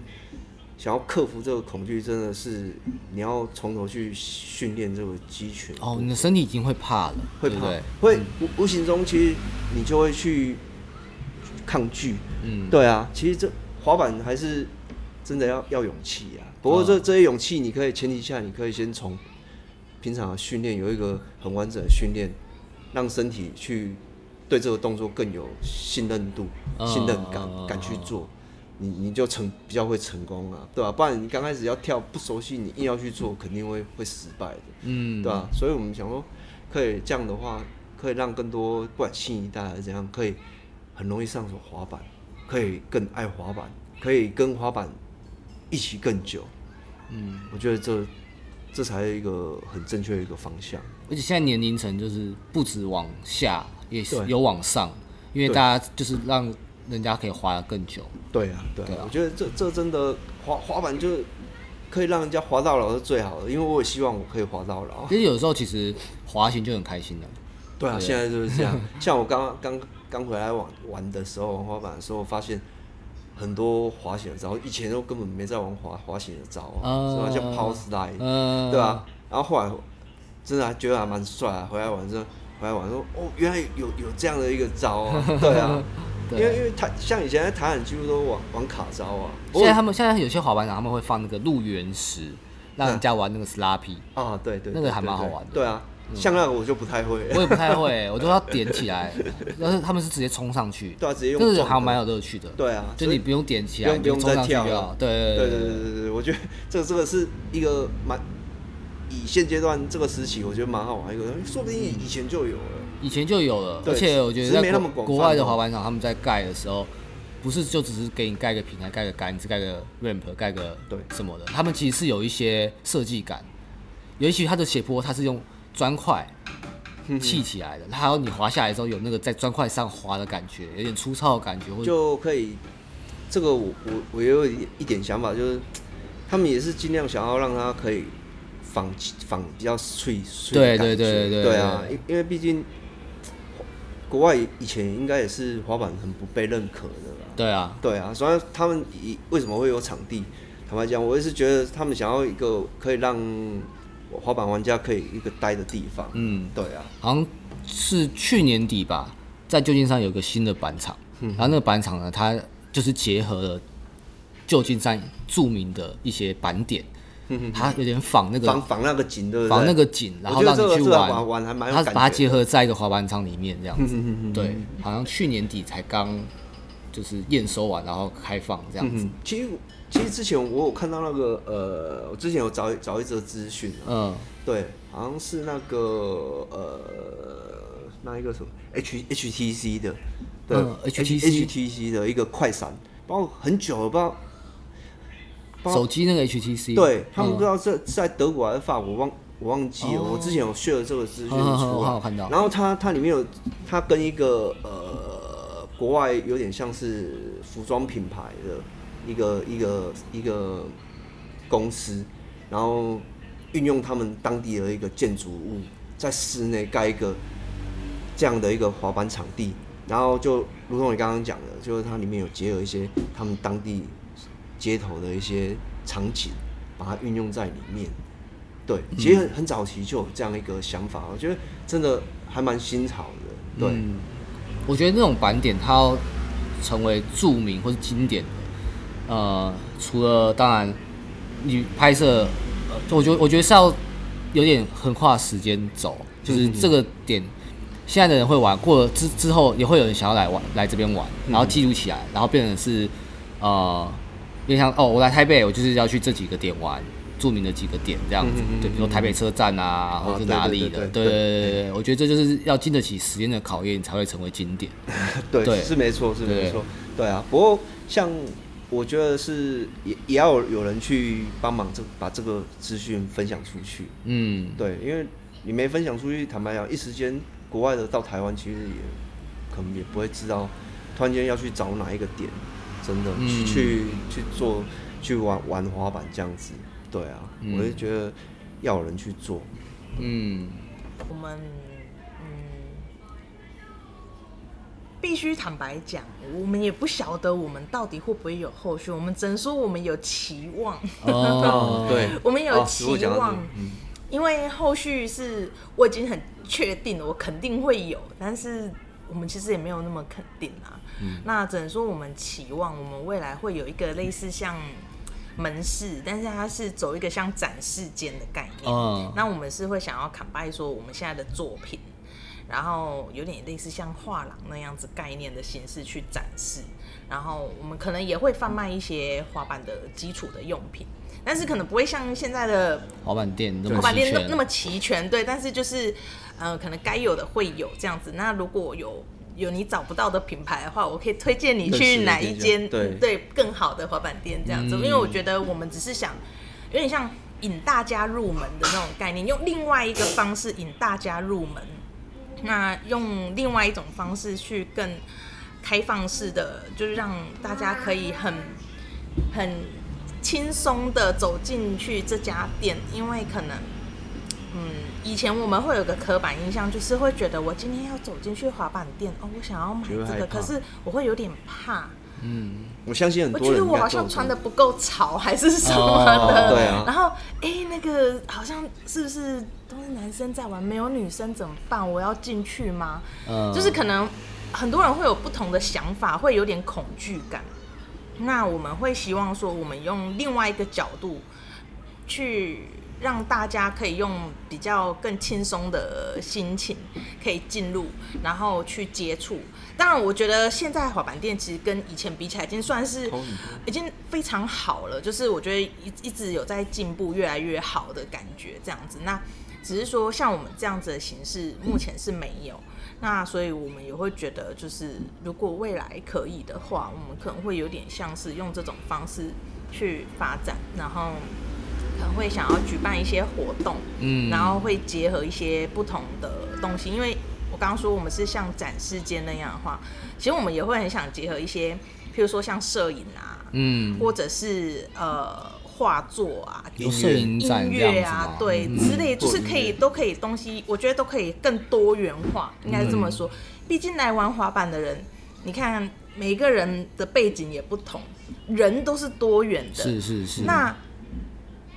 想要克服这个恐惧，真的是你要从头去训练这个肌群。哦，你的身体已经会怕了，会怕对不对？，会无无形中其实你就会去抗拒。嗯，对啊，其实这滑板还是真的要要勇气啊。不过这、嗯这些勇气，你可以前提下，你可以先从平常的训练有一个很完整的训练，让身体去对这个动作更有信任度、嗯信任感嗯，敢去做。你你就成比较会成功啊，对吧、不然你刚开始要跳不熟悉，你硬要去做，肯定会会失败的。嗯，对啊，所以我们想说，可以这样的话，可以让更多不管新一代还是怎样，可以很容易上手滑板，可以更爱滑板，可以跟滑板一起更久。嗯，我觉得这这才是一个很正确的一个方向。而且现在年龄层就是不止往下，也是有往上，因为大家就是让人家可以滑得更久。对啊，对啊，我觉得这这真的滑滑板就是可以让人家滑到老是最好的，因为我也希望我可以滑到老。其实有时候其实滑行就很开心的。对啊，对现在就是这样。像我刚刚刚回来玩玩的时候，玩滑板的时候，发现很多滑行的招，以前都根本没在玩滑滑行的招啊，嗯是吧？像 power slide，、嗯，对啊。然后后来真的还觉得还蛮帅啊，回来玩之后，回来玩说哦，原来有有这样的一个招啊，对啊。因为因为他像以前在台湾几乎都玩玩卡招啊，现在他们现在有些滑板场他们会放那个路缘石，让人家玩那个 slappy，啊，对对，那个还蛮好玩的。嗯对啊，像那个我就不太会，我也不太会，我都要点起来，但是他们是直接冲上去，对啊，直接用这个还蛮有乐趣的。对啊，就你不用点起来，不用冲上去再跳了就好。对对对对对我觉得这个这个是一个蛮以现阶段这个时期，我觉得蛮好玩一个，说不定以前就有了。以前就有了，而且我觉得在国外的滑板场，他们在盖的时候，不是就只是给你盖个平台、盖个杆子、盖个 ramp、盖个对什么的，他们其实是有一些设计感，尤其它的斜坡，它是用砖块砌起来的，还有你滑下来之后有那个在砖块上滑的感觉，有点粗糙的感觉，或者就可以，这个我我我也有一一点想法，就是他们也是尽量想要让它可以仿仿比较脆脆对的感觉。对对对对啊，因因为毕竟国外以前应该也是滑板很不被认可的啦。对啊，对啊，所以他们以为什么会有场地？坦白讲，我也是觉得他们想要一个可以让滑板玩家可以一个待的地方。嗯，对啊，好像是去年底吧，在旧金山有个新的板场，嗯。然后那个板场呢，它就是结合了旧金山著名的一些板点，它有点仿那个仿仿那个景，对不对？仿那个景，然后让你去玩，玩玩还蛮有它把它结合在一个滑板场里面这样子。对，好像去年底才刚就是验收完然后开放这样子。嗯，，其实其实之前我有看到那个呃，我之前有找一找一则资讯啊，嗯。对，好像是那个呃，那一个什么 H HTC 的，对、嗯 HTC HTC 的一个快闪，包括很久了，不知道，不知道。手机那个 HTC，对他们嗯不知道是在德国还是法国，忘我忘记了。我之前有 share 这个资讯出嗯嗯嗯来，然后它它里面有它跟一个呃国外有点像是服装品牌的一个一个一个公司，然后运用他们当地的一个建筑物，在室内盖一个这样的一个滑板场地，然后就如同你刚刚讲的，就是它里面有结合一些他们当地街头的一些场景，把它运用在里面。对，其实很很早期就有这样一个想法，我觉得真的还蛮新潮的。对，嗯我觉得那种版点它要成为著名或是经典的，呃，除了当然你拍摄，呃，我觉得我觉得是要有点横跨时间走，就是这个点。现在的人会玩，过了之之后也会有人想要来玩，来这边玩，然后记录起来，然后变成是呃，有点像哦，我来台北，我就是要去这几个点玩，著名的几个点这样子对，比如说台北车站啊，或者是哪里的，对对对对对我觉得这就是要经得起时间的考验，才会成为经典。对，对是没错，是没错。对啊，不过像我觉得是也也要有有人去帮忙这把这个资讯分享出去。嗯，对，因为你没分享出去，坦白讲，一时间国外的到台湾其实也可能也不会知道，突然间要去找哪一个点，真的、去去做去玩玩滑板这样子。对啊，嗯。我就觉得要有人去做。嗯，我们嗯，必须坦白讲，我们也不晓得我们到底会不会有后续，我们只能说我们有期望，哦，对，我们有哦期望因为后续是我已经很确定了，我肯定会有，但是我们其实也没有那么肯定啊。嗯。那只能说我们期望我们未来会有一个类似像门市，但是它是走一个像展示间的概念。嗯那我们是会想要砍拜说我们现在的作品，然后有点类似像画廊那样子概念的形式去展示，然后我们可能也会贩卖一些滑板的基础的用品，但是可能不会像现在的滑板店那么滑板店那那么齐全，对，但是就是呃，可能该有的会有这样子。那如果有有你找不到的品牌的话，我可以推荐你去哪一间对。嗯对更好的滑板店这样子，嗯。因为我觉得我们只是想有点像引大家入门的那种概念，用另外一个方式引大家入门，那用另外一种方式去更开放式的，就是让大家可以很很轻松的走进去这家店，因为可能，嗯，以前我们会有个刻板印象，就是会觉得我今天要走进去滑板店，哦，我想要买这个，可是我会有点怕，嗯，我相信很我多人应该觉得我好像穿的不够潮，还是什么的。哦对啊然后，哎、那个好像是不是都是男生在玩，没有女生怎么办？我要进去吗？嗯就是可能很多人会有不同的想法，会有点恐惧感。那我们会希望说，我们用另外一个角度去让大家可以用比较更轻松的心情可以进入，然后去接触。当然，我觉得现在滑板店其实跟以前比起来，已经算是已经非常好了。就是我觉得一一直有在进步，越来越好的感觉，这样子。那只是说，像我们这样子的形式，目前是没有。那所以我们也会觉得，就是如果未来可以的话，我们可能会有点像是用这种方式去发展，然后可能会想要举办一些活动，嗯。然后会结合一些不同的东西，因为我刚刚说我们是像展示间那样的话，其实我们也会很想结合一些，譬如说像摄影啊，嗯，或者是呃画作啊、有摄影展音这样子乐啊，对、嗯。之类，就是可以都可以东西，我觉得都可以更多元化，应该是这么说。毕竟来玩滑板的人，你看每一个人的背景也不同，人都是多元的。是是是，那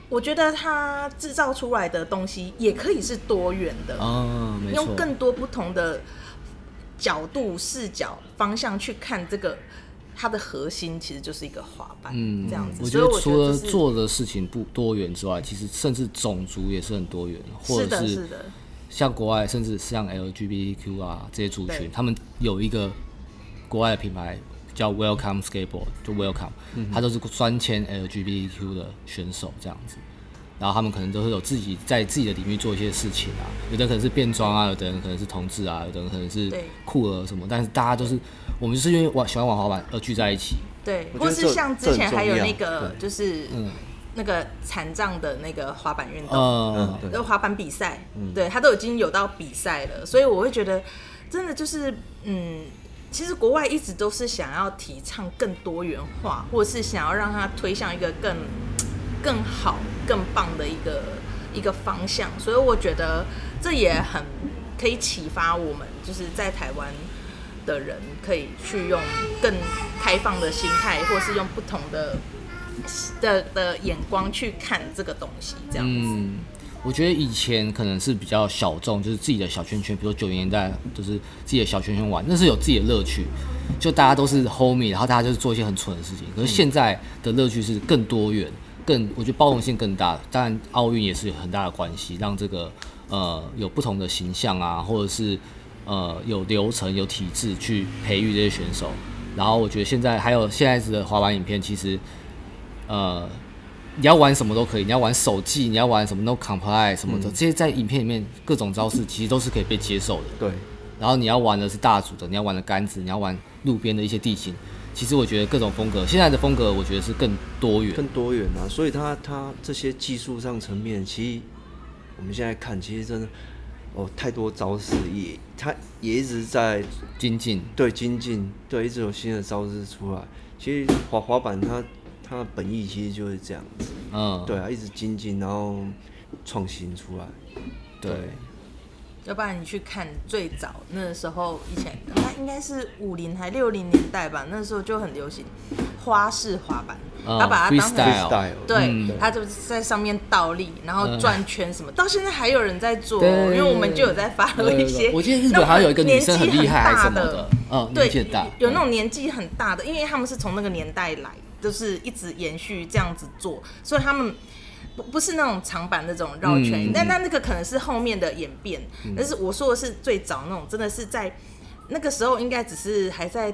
我觉得他制造出来的东西也可以是多元的，嗯，用更多不同的角度、视角、方向去看这个。它的核心其实就是一个滑板，嗯，这样子。我觉得除了做的事情不多元之外，其实甚至种族也是很多元，或者是像国外，甚至像 LGBTQ 啊这些族群，他们有一个国外的品牌叫 Welcome Skateboard，就 Welcome，他都是专签 LGBTQ 的选手这样子。然后他们可能都是有自己在自己的领域做一些事情啊，有的可能是变装啊，有的人可能是同志啊，有的人可能是酷儿什么，但是大家都是我们就是因为玩喜欢玩滑板而聚在一起。对，或是像之前还有那这个就是嗯。那个残障的那个滑板运动，呃，对。呃，滑板比赛，对他都已经有到比赛了，所以我会觉得，真的就是，嗯，其实国外一直都是想要提倡更多元化，或者是想要让它推向一个更更好、更棒的一个一个方向，所以我觉得这也很可以启发我们，就是在台湾的人可以去用更开放的心态，或是用不同的的的眼光去看这个东西，这样子。我觉得以前可能是比较小众，就是自己的小圈圈，比如九零年代，就是自己的小圈圈玩，那是有自己的乐趣，就大家都是 homie，然后大家就是做一些很蠢的事情。可是现在的乐趣是更多元，更我觉得包容性更大。当然，奥运也是有很大的关系，让这个呃有不同的形象啊，或者是呃有流程、有体制去培育这些选手。然后我觉得现在还有现在的滑板影片，其实呃，你要玩什么都可以，你要玩手技，你要玩什么 no comply 什么的，这些在影片里面各种招式其实都是可以被接受的。对，然后你要玩的是大组的，你要玩的杆子，你要玩路边的一些地形，其实我觉得各种风格，现在的风格我觉得是更多元。更多元啊，所以它它这些技术上层面，其实我们现在看，其实真的哦太多招式也，它也一直在精进，对精进，对一直有新的招式出来。其实滑滑板它它的本意其实就是这样子，嗯，对啊，一直精进，然后创新出来。对，要不然你去看最早那时候，以前那应该是五零还六零年代吧，那时候就很流行花式滑板，嗯他把它当成 freestyle Freestyle 对嗯，他就是在上面倒立，然后转圈什么，到现在还有人在做，因为我们就有在发了一些。我记得日本还有一个女生很厉害还是什么的。那种年纪很大，嗯，对有那种年纪很大的，因为他们是从那个年代来，就是一直延续这样子做，所以他们不不是那种长板那种绕圈嗯，但那那个可能是后面的演变，但是我说的是最早那种，真的是在那个时候应该只是还在。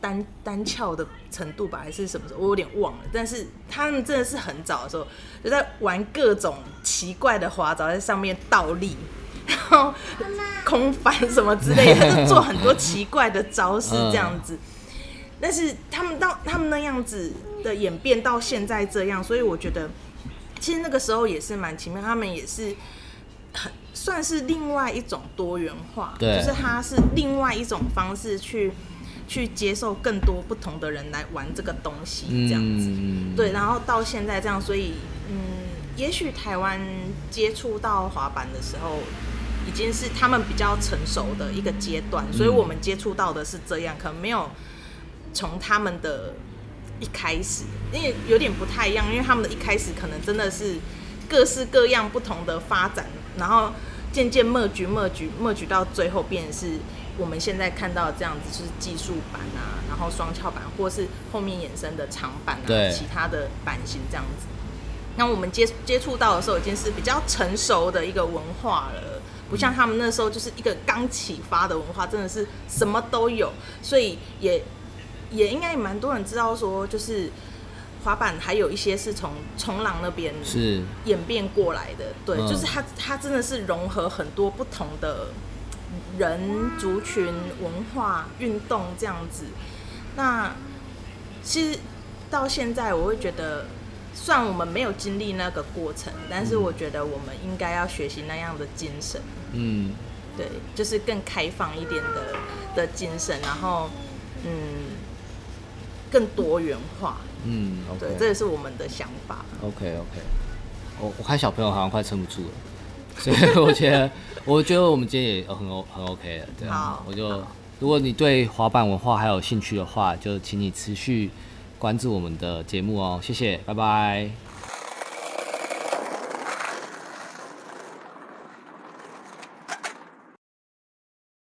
单单翘的程度吧，还是什么时候？我有点忘了。但是他们真的是很早的时候就在玩各种奇怪的滑招，在上面倒立，然后空翻什么之类的，他 就做很多奇怪的招式这样子。但是他们到他们那样子的演变到现在这样，所以我觉得其实那个时候也是蛮奇妙，他们也是很算是另外一种多元化，对就是它是另外一种方式去去接受更多不同的人来玩这个东西，这样子。嗯，对，然后到现在这样，所以嗯，也许台湾接触到滑板的时候，已经是他们比较成熟的一个阶段，所以我们接触到的是这样，可能没有从他们的一开始，因为有点不太一样，因为他们的一开始可能真的是各式各样不同的发展，然后渐渐 merge merge merge 到最后变成是我们现在看到的这样子，就是技术版啊，然后双翘板，或是后面衍生的长板啊，其他的版型这样子。那我们接接触到的时候，已经是比较成熟的一个文化了，不像他们那时候就是一个刚启发的文化，真的是什么都有，所以也也应该也蛮多人知道说，就是滑板还有一些是从冲浪那边是。演变过来的，对，嗯。就是它它真的是融合很多不同的人、族群、文化、运动这样子。那其实到现在，我会觉得，虽然我们没有经历那个过程，但是我觉得我们应该要学习那样的精神，嗯，对，就是更开放一点的的精神，然后嗯，更多元化，嗯对这也是我们的想法。OK OK，我我看小朋友好像快撑不住了，所以我觉得，我觉得我们今天也很 O 很 OK 了，对啊。好，我就如果你对滑板文化还有兴趣的话，就请你持续关注我们的节目哦，谢谢，拜拜。